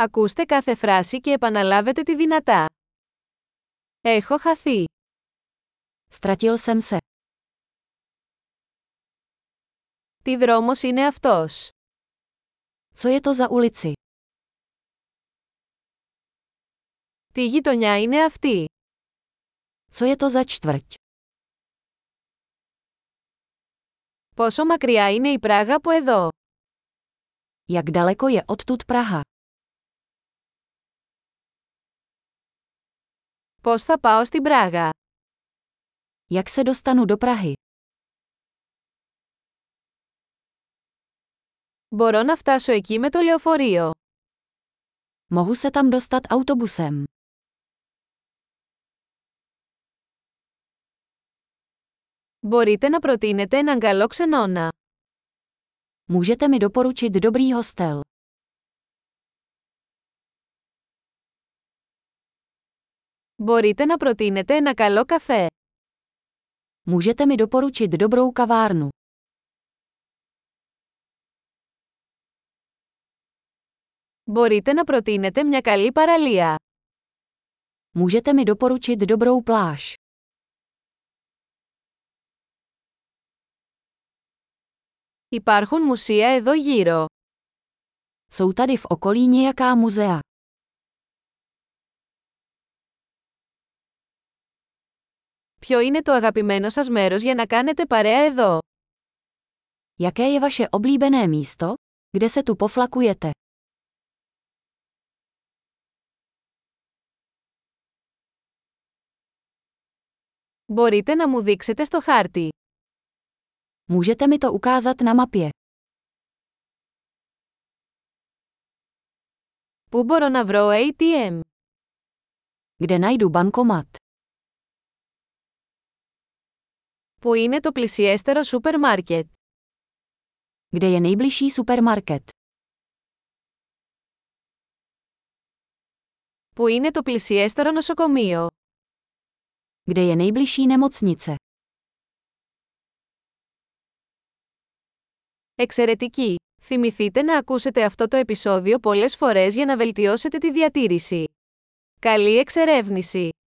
Ακούστε κάθε φράση και επαναλάβετε τη δυνατά. Έχω χαθεί. Ztratil jsem se. Τι δρόμος είναι αυτός; Co je to za ulici? Τι γειτονιά είναι αυτή; Co je to za čtvrť? Πόσο μακριά είναι η Πράγα από εδώ; Jak daleko je odtud Praha? Πώς θα πάω στην Πράγα. Jak se dostanu do Prahy? Μπορώ να φτάσω εκεί με το λεωφορείο. Mohu se tam dostat autobusem. Μπορείτε να προτείνετε έναν καλό ξενώνα. Můžete mi doporučit dobrý hostel. Μπορείτε να προτείνετε ένα καλό καφέ. Můžete mi doporučit dobrou kavárnu. Μπορείτε να προτείνετε μια καλή παραλία. Můžete mi doporučit dobrou pláž. Υπάρχουν μουσεία εδώ γύρω. Jsou tady v okolí nějaká muzea. Ποιο είναι το αγαπημένο σας μέρος για να κάνετε παρέα εδώ. Jaké je vaše oblíbené místo, kde se tu poflakujete? Μπορείτε να μου δείξετε στο χάρτη. Můžete mi to ukázat na mapě. Πού μπορώ να βρω ATM. Kde najdu bankomat? Πού είναι το πλησιέστερο σούπερ μάρκετ. Kde je nejbližší supermarket? Πού είναι το πλησιέστερο νοσοκομείο. Kde je nejbližší nemocnice? Εξαιρετική! Θυμηθείτε να ακούσετε αυτό το επεισόδιο πολλές φορές για να βελτιώσετε τη διατήρηση. Καλή εξερεύνηση!